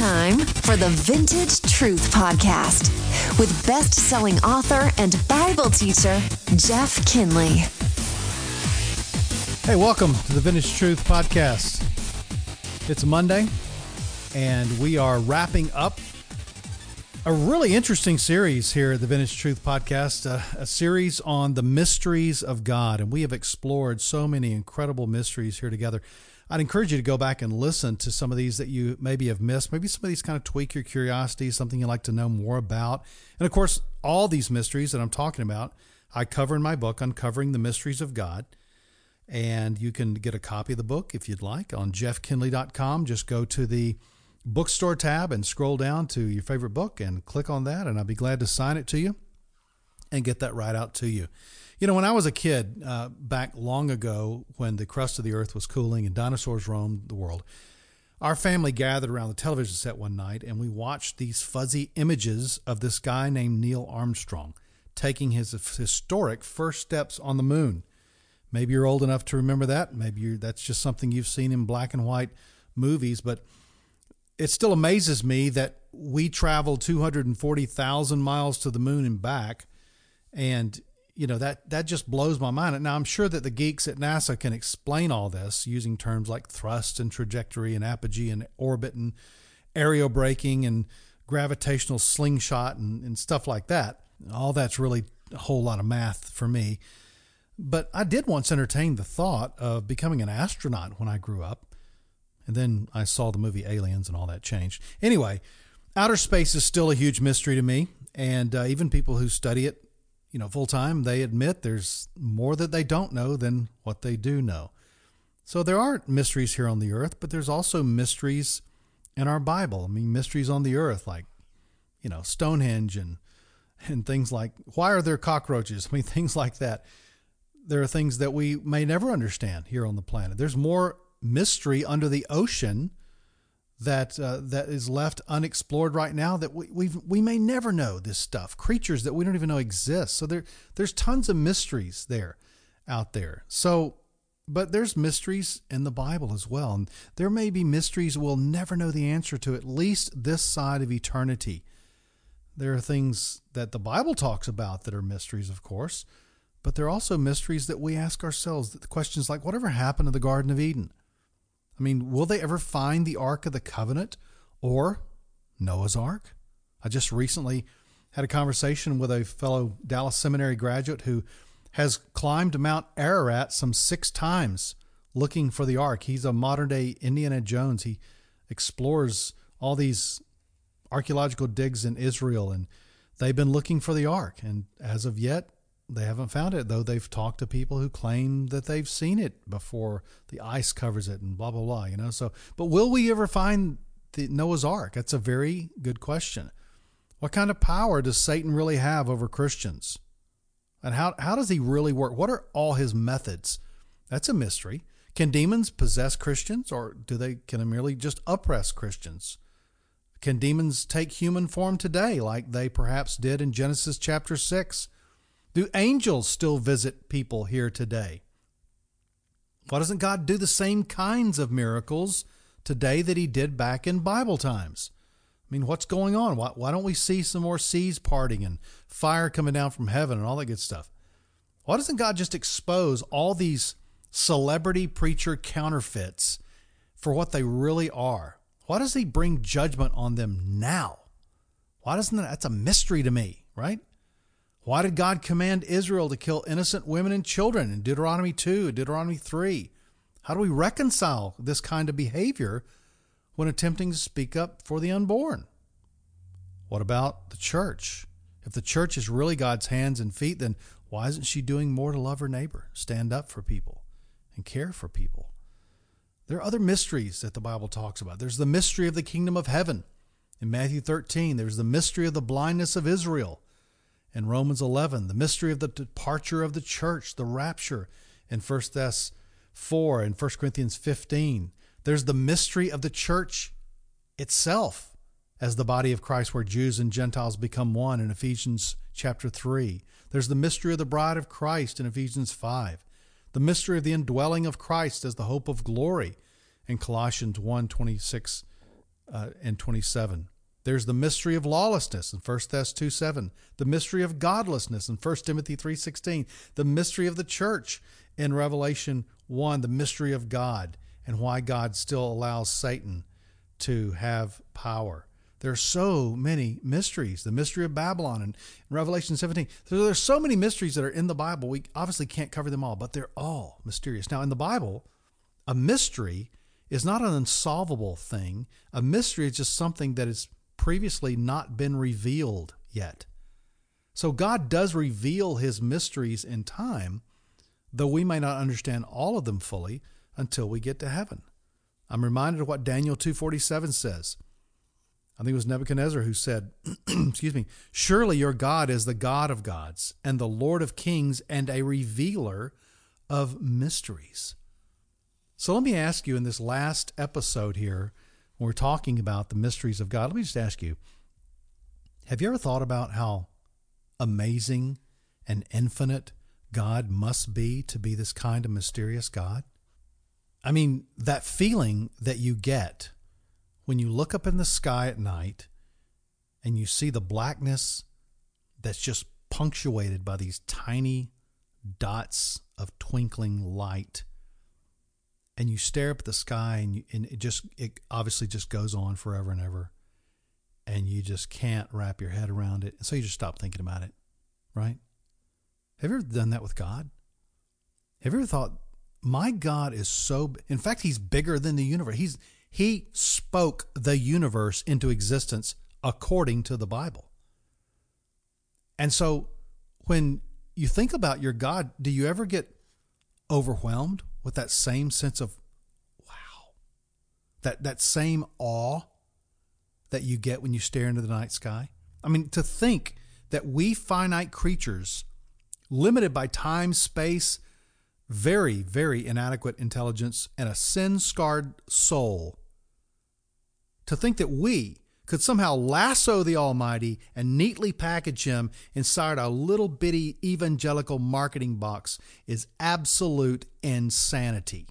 time for the Vintage Truth Podcast with best selling author and Bible teacher, Jeff Kinley. Hey, welcome to the Vintage Truth Podcast. It's Monday, and we are wrapping up a really interesting series here at the Vintage Truth Podcast, uh, a series on the mysteries of God. And we have explored so many incredible mysteries here together. I'd encourage you to go back and listen to some of these that you maybe have missed. Maybe some of these kind of tweak your curiosity, something you'd like to know more about. And of course, all these mysteries that I'm talking about, I cover in my book, Uncovering the Mysteries of God. And you can get a copy of the book if you'd like on jeffkinley.com. Just go to the bookstore tab and scroll down to your favorite book and click on that, and I'll be glad to sign it to you and get that right out to you. You know, when I was a kid, uh, back long ago, when the crust of the earth was cooling and dinosaurs roamed the world, our family gathered around the television set one night and we watched these fuzzy images of this guy named Neil Armstrong taking his historic first steps on the moon. Maybe you're old enough to remember that. Maybe that's just something you've seen in black and white movies, but it still amazes me that we traveled 240,000 miles to the moon and back and you know that that just blows my mind. Now I'm sure that the geeks at NASA can explain all this using terms like thrust and trajectory and apogee and orbit and aerobraking and gravitational slingshot and, and stuff like that. All that's really a whole lot of math for me. But I did once entertain the thought of becoming an astronaut when I grew up. And then I saw the movie Aliens and all that changed. Anyway, outer space is still a huge mystery to me. And uh, even people who study it you know, full time, they admit there's more that they don't know than what they do know. So there aren't mysteries here on the earth, but there's also mysteries in our Bible. I mean, mysteries on the earth, like, you know, Stonehenge and, and things like why are there cockroaches? I mean, things like that. There are things that we may never understand here on the planet. There's more mystery under the ocean that uh, that is left unexplored right now that we we we may never know this stuff. Creatures that we don't even know exist. So there there's tons of mysteries there out there. So but there's mysteries in the bible as well. And there may be mysteries we'll never know the answer to at least this side of eternity. There are things that the bible talks about that are mysteries of course but there are also mysteries that we ask ourselves the questions like whatever happened to the garden of eden I mean, will they ever find the Ark of the Covenant or Noah's Ark? I just recently had a conversation with a fellow Dallas Seminary graduate who has climbed Mount Ararat some six times looking for the Ark. He's a modern day Indiana Jones. He explores all these archaeological digs in Israel, and they've been looking for the Ark. And as of yet, they haven't found it, though they've talked to people who claim that they've seen it before the ice covers it and blah, blah, blah, you know? So, but will we ever find the Noah's Ark? That's a very good question. What kind of power does Satan really have over Christians? And how, how does he really work? What are all his methods? That's a mystery. Can demons possess Christians or do they can they merely just oppress Christians? Can demons take human form today like they perhaps did in Genesis chapter 6? Do angels still visit people here today? Why doesn't God do the same kinds of miracles today that he did back in Bible times? I mean, what's going on? Why, why don't we see some more seas parting and fire coming down from heaven and all that good stuff? Why doesn't God just expose all these celebrity preacher counterfeits for what they really are? Why does he bring judgment on them now? Why doesn't that? That's a mystery to me, right? Why did God command Israel to kill innocent women and children in Deuteronomy 2, Deuteronomy 3? How do we reconcile this kind of behavior when attempting to speak up for the unborn? What about the church? If the church is really God's hands and feet, then why isn't she doing more to love her neighbor, stand up for people, and care for people? There are other mysteries that the Bible talks about. There's the mystery of the kingdom of heaven. In Matthew 13, there's the mystery of the blindness of Israel in Romans 11, the mystery of the departure of the church, the rapture in 1 Thess 4 and 1 Corinthians 15. There's the mystery of the church itself as the body of Christ where Jews and Gentiles become one in Ephesians chapter 3. There's the mystery of the bride of Christ in Ephesians 5. The mystery of the indwelling of Christ as the hope of glory in Colossians 1 26 uh, and 27. There's the mystery of lawlessness in 1 Thess 2 7, the mystery of godlessness in 1 Timothy 3 16, the mystery of the church in Revelation 1, the mystery of God and why God still allows Satan to have power. There are so many mysteries. The mystery of Babylon in Revelation 17. So there's so many mysteries that are in the Bible. We obviously can't cover them all, but they're all mysterious. Now, in the Bible, a mystery is not an unsolvable thing. A mystery is just something that has previously not been revealed yet. So God does reveal his mysteries in time, though we may not understand all of them fully until we get to heaven. I'm reminded of what Daniel 2:47 says. I think it was Nebuchadnezzar who said, excuse me, surely your God is the God of gods and the Lord of kings and a revealer of mysteries. So let me ask you in this last episode here, when we're talking about the mysteries of God, let me just ask you have you ever thought about how amazing and infinite God must be to be this kind of mysterious God? I mean, that feeling that you get when you look up in the sky at night and you see the blackness that's just punctuated by these tiny dots of twinkling light and you stare up at the sky and, you, and it just it obviously just goes on forever and ever. And you just can't wrap your head around it. And so you just stop thinking about it right? Have you ever done that with god? Have you ever thought my god is so in fact he's bigger than the universe. He's he spoke the universe into existence according to the Bible. And so when you think about your God, do you ever get overwhelmed with that same sense of wow? That that same awe that you get when you stare into the night sky? I mean, to think that we finite creatures, limited by time, space, very, very inadequate intelligence, and a sin scarred soul, to think that we could somehow lasso the Almighty and neatly package him inside a little bitty evangelical marketing box is absolute insanity.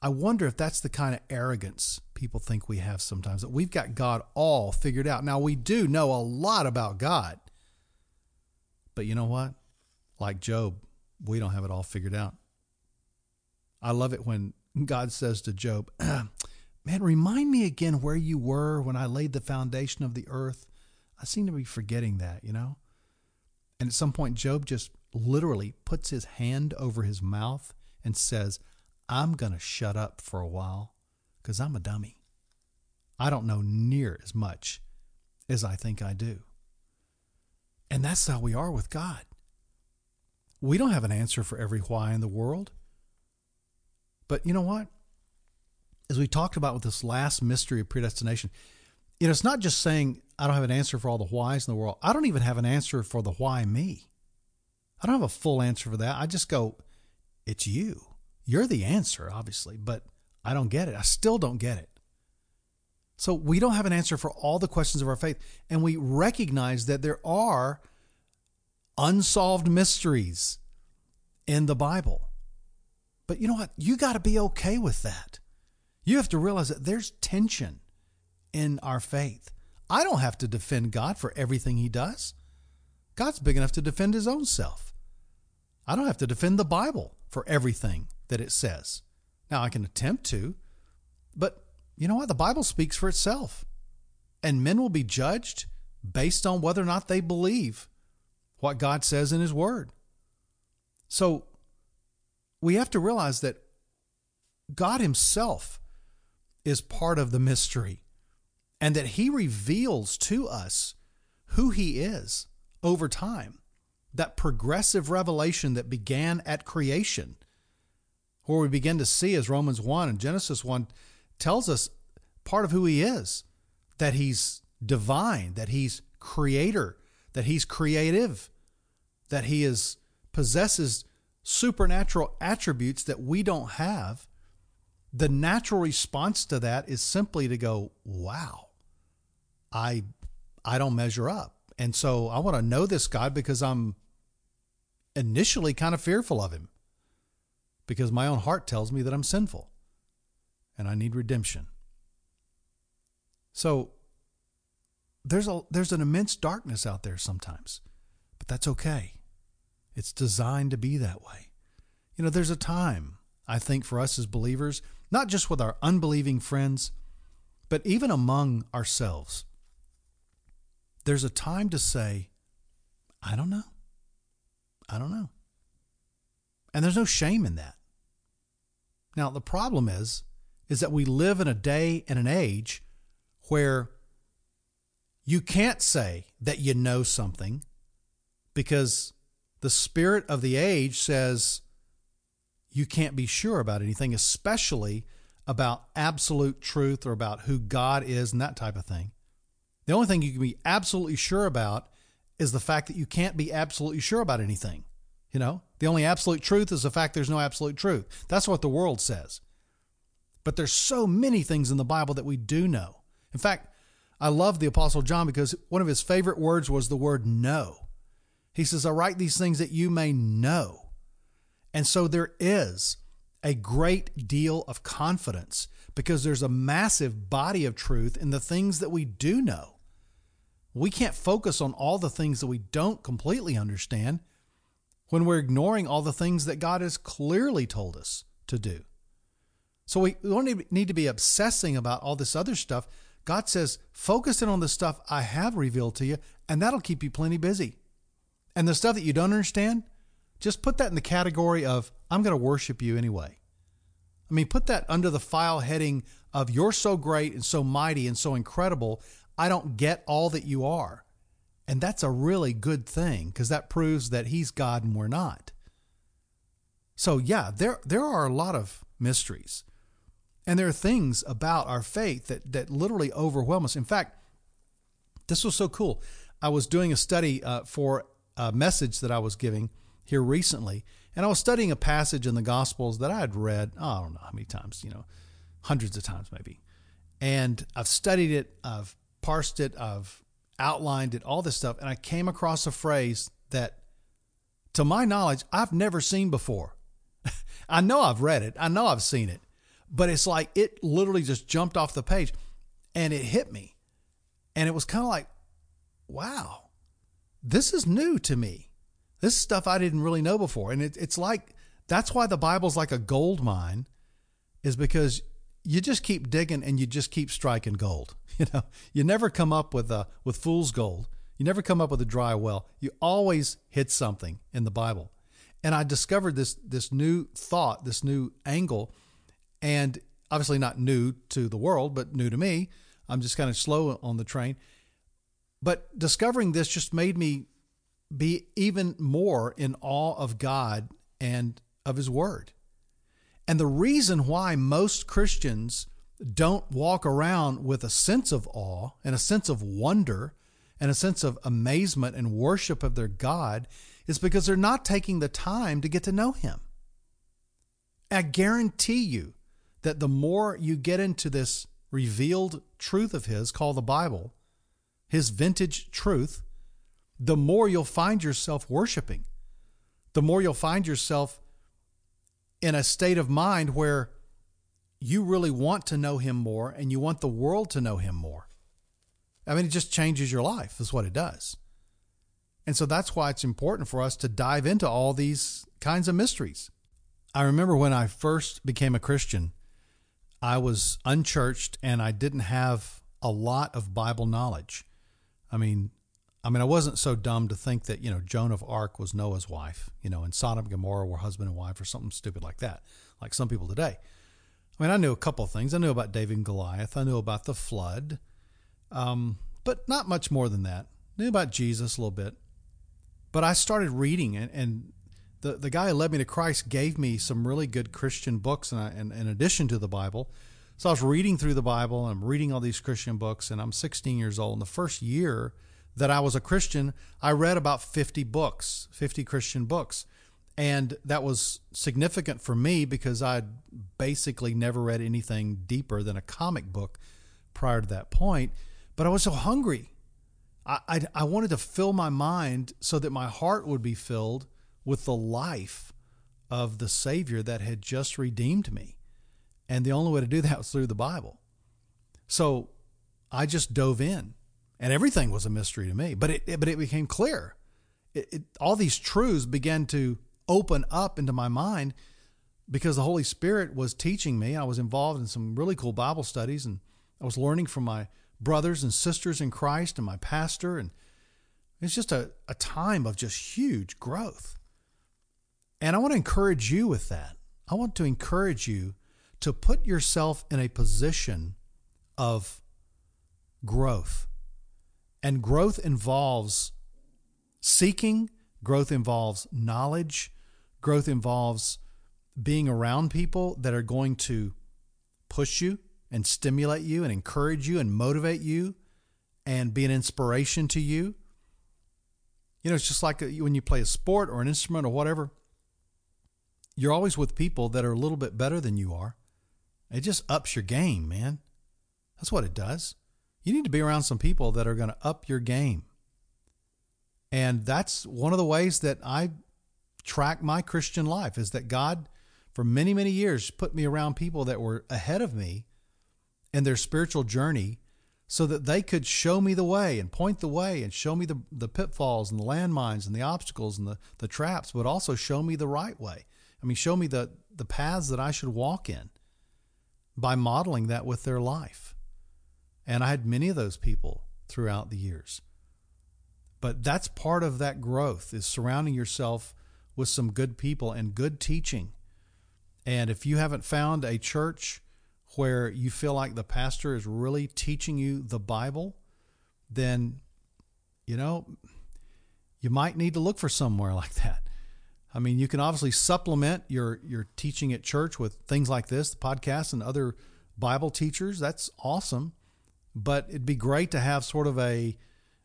I wonder if that's the kind of arrogance people think we have sometimes, that we've got God all figured out. Now, we do know a lot about God, but you know what? Like Job, we don't have it all figured out. I love it when God says to Job, Man, remind me again where you were when I laid the foundation of the earth. I seem to be forgetting that, you know? And at some point, Job just literally puts his hand over his mouth and says, I'm going to shut up for a while because I'm a dummy. I don't know near as much as I think I do. And that's how we are with God. We don't have an answer for every why in the world. But you know what? As we talked about with this last mystery of predestination, you know, it's not just saying I don't have an answer for all the whys in the world. I don't even have an answer for the why me. I don't have a full answer for that. I just go, it's you. You're the answer, obviously, but I don't get it. I still don't get it. So we don't have an answer for all the questions of our faith. And we recognize that there are unsolved mysteries in the Bible. But you know what? You got to be okay with that. You have to realize that there's tension in our faith. I don't have to defend God for everything he does. God's big enough to defend his own self. I don't have to defend the Bible for everything that it says. Now, I can attempt to, but you know what? The Bible speaks for itself. And men will be judged based on whether or not they believe what God says in his word. So we have to realize that God himself is part of the mystery and that he reveals to us who he is over time. That progressive revelation that began at creation, where we begin to see, as Romans 1 and Genesis 1 tells us, part of who he is that he's divine, that he's creator, that he's creative, that he is possesses supernatural attributes that we don't have the natural response to that is simply to go, wow, I, I don't measure up. And so I want to know this God because I'm initially kind of fearful of him because my own heart tells me that I'm sinful and I need redemption. So there's a there's an immense darkness out there sometimes, but that's okay. It's designed to be that way. You know, there's a time I think for us as believers, not just with our unbelieving friends, but even among ourselves. There's a time to say, I don't know. I don't know. And there's no shame in that. Now, the problem is, is that we live in a day and an age where you can't say that you know something because the spirit of the age says you can't be sure about anything, especially about absolute truth or about who God is and that type of thing. The only thing you can be absolutely sure about is the fact that you can't be absolutely sure about anything. You know, the only absolute truth is the fact there's no absolute truth. That's what the world says. But there's so many things in the Bible that we do know. In fact, I love the Apostle John because one of his favorite words was the word know. He says, I write these things that you may know. And so there is a great deal of confidence because there's a massive body of truth in the things that we do know. We can't focus on all the things that we don't completely understand when we're ignoring all the things that God has clearly told us to do. So we don't need to be obsessing about all this other stuff. God says, focus in on the stuff I have revealed to you, and that'll keep you plenty busy. And the stuff that you don't understand, just put that in the category of, I'm going to worship you anyway. I mean, put that under the file heading of, you're so great and so mighty and so incredible. I don't get all that you are. And that's a really good thing because that proves that he's God and we're not. So yeah, there there are a lot of mysteries. And there are things about our faith that that literally overwhelm us. In fact, this was so cool. I was doing a study uh, for a message that I was giving here recently, and I was studying a passage in the Gospels that I had read, oh, I don't know how many times, you know, hundreds of times maybe. And I've studied it, I've parsed it, I've outlined it, all this stuff, and I came across a phrase that, to my knowledge, I've never seen before. I know I've read it, I know I've seen it, but it's like it literally just jumped off the page and it hit me. And it was kind of like, wow, this is new to me. This is stuff I didn't really know before. And it, it's like, that's why the Bible's like a gold mine, is because you just keep digging and you just keep striking gold. You know, you never come up with a with fool's gold. You never come up with a dry well. You always hit something in the Bible. And I discovered this this new thought, this new angle, and obviously not new to the world, but new to me. I'm just kind of slow on the train. But discovering this just made me be even more in awe of God and of His Word. And the reason why most Christians don't walk around with a sense of awe and a sense of wonder and a sense of amazement and worship of their God is because they're not taking the time to get to know Him. I guarantee you that the more you get into this revealed truth of His called the Bible, His vintage truth, the more you'll find yourself worshiping, the more you'll find yourself in a state of mind where you really want to know him more and you want the world to know him more. I mean, it just changes your life, is what it does. And so that's why it's important for us to dive into all these kinds of mysteries. I remember when I first became a Christian, I was unchurched and I didn't have a lot of Bible knowledge. I mean, I mean, I wasn't so dumb to think that, you know, Joan of Arc was Noah's wife, you know, and Sodom and Gomorrah were husband and wife or something stupid like that, like some people today. I mean, I knew a couple of things. I knew about David and Goliath. I knew about the flood, um, but not much more than that. I knew about Jesus a little bit. But I started reading, and, and the, the guy who led me to Christ gave me some really good Christian books and, and in addition to the Bible. So I was reading through the Bible, and I'm reading all these Christian books, and I'm 16 years old. And the first year – that I was a Christian, I read about 50 books, 50 Christian books. And that was significant for me because I'd basically never read anything deeper than a comic book prior to that point. But I was so hungry. I, I, I wanted to fill my mind so that my heart would be filled with the life of the Savior that had just redeemed me. And the only way to do that was through the Bible. So I just dove in, and everything was a mystery to me. But it, it but it became clear. It, it, all these truths began to open up into my mind because the Holy Spirit was teaching me. I was involved in some really cool Bible studies, and I was learning from my brothers and sisters in Christ and my pastor, and it's just a, a time of just huge growth. And I want to encourage you with that. I want to encourage you to put yourself in a position of growth. And growth involves seeking, growth involves knowledge, growth involves being around people that are going to push you and stimulate you and encourage you and motivate you and be an inspiration to you. You know, it's just like uh, when you play a sport or an instrument or whatever, you're always with people that are a little bit better than you are. It just ups your game, man. That's what it does. You need to be around some people that are going to up your game. And that's one of the ways that I track my Christian life is that God, for many, many years, put me around people that were ahead of me in their spiritual journey so that they could show me the way and point the way and show me the, the pitfalls and the landmines and the obstacles and the, the traps, but also show me the right way. I mean, show me the, the paths that I should walk in by modeling that with their life. And I had many of those people throughout the years. But that's part of that growth is surrounding yourself with some good people and good teaching. And if you haven't found a church where you feel like the pastor is really teaching you the Bible, then you know, you might need to look for somewhere like that. I mean, you can obviously supplement your your teaching at church with things like this, the podcast and other Bible teachers. That's awesome. But it'd be great to have sort of a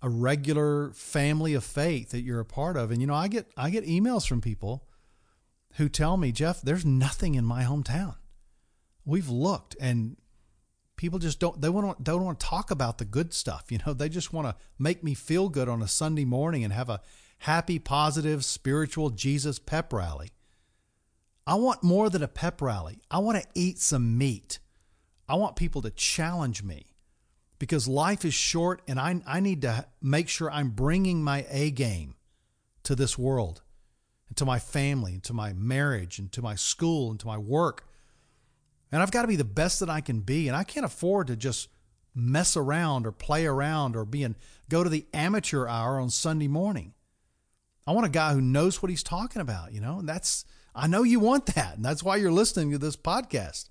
a regular family of faith that you're a part of. And you know, I get I get emails from people who tell me, Jeff, there's nothing in my hometown. We've looked and people just don't they want don't want to talk about the good stuff. You know, they just want to make me feel good on a Sunday morning and have a happy, positive, spiritual Jesus pep rally. I want more than a pep rally. I want to eat some meat. I want people to challenge me because life is short and I, I need to make sure I'm bringing my A game to this world and to my family and to my marriage and to my school and to my work. And I've got to be the best that I can be. And I can't afford to just mess around or play around or be in, go to the amateur hour on Sunday morning. I want a guy who knows what he's talking about, you know, and that's, I know you want that. And that's why you're listening to this podcast.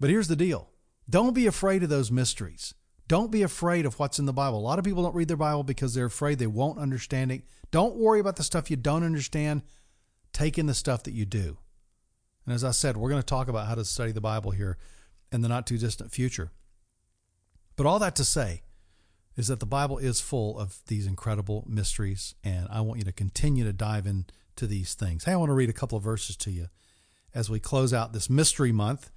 But here's the deal don't be afraid of those mysteries. Don't be afraid of what's in the Bible. A lot of people don't read their Bible because they're afraid they won't understand it. Don't worry about the stuff you don't understand. Take in the stuff that you do. And as I said, we're going to talk about how to study the Bible here in the not too distant future. But all that to say is that the Bible is full of these incredible mysteries, and I want you to continue to dive into these things. Hey, I want to read a couple of verses to you as we close out this mystery month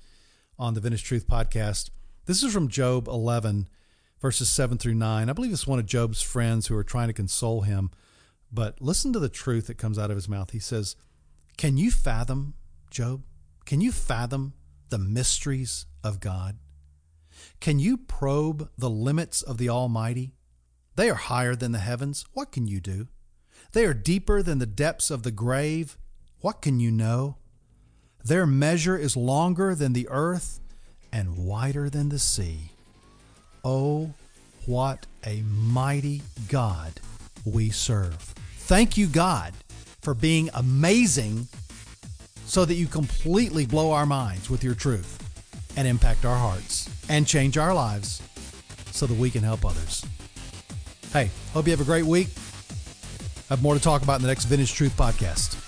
on the Vintage Truth podcast. This is from Job 11 verses 7 through 9. I believe it's one of Job's friends who are trying to console him. But listen to the truth that comes out of his mouth. He says, Can you fathom, Job? Can you fathom the mysteries of God? Can you probe the limits of the Almighty? They are higher than the heavens. What can you do? They are deeper than the depths of the grave. What can you know? Their measure is longer than the earth and wider than the sea. Oh, what a mighty God we serve. Thank you, God, for being amazing so that you completely blow our minds with your truth and impact our hearts and change our lives so that we can help others. Hey, hope you have a great week. I have more to talk about in the next Vintage Truth podcast.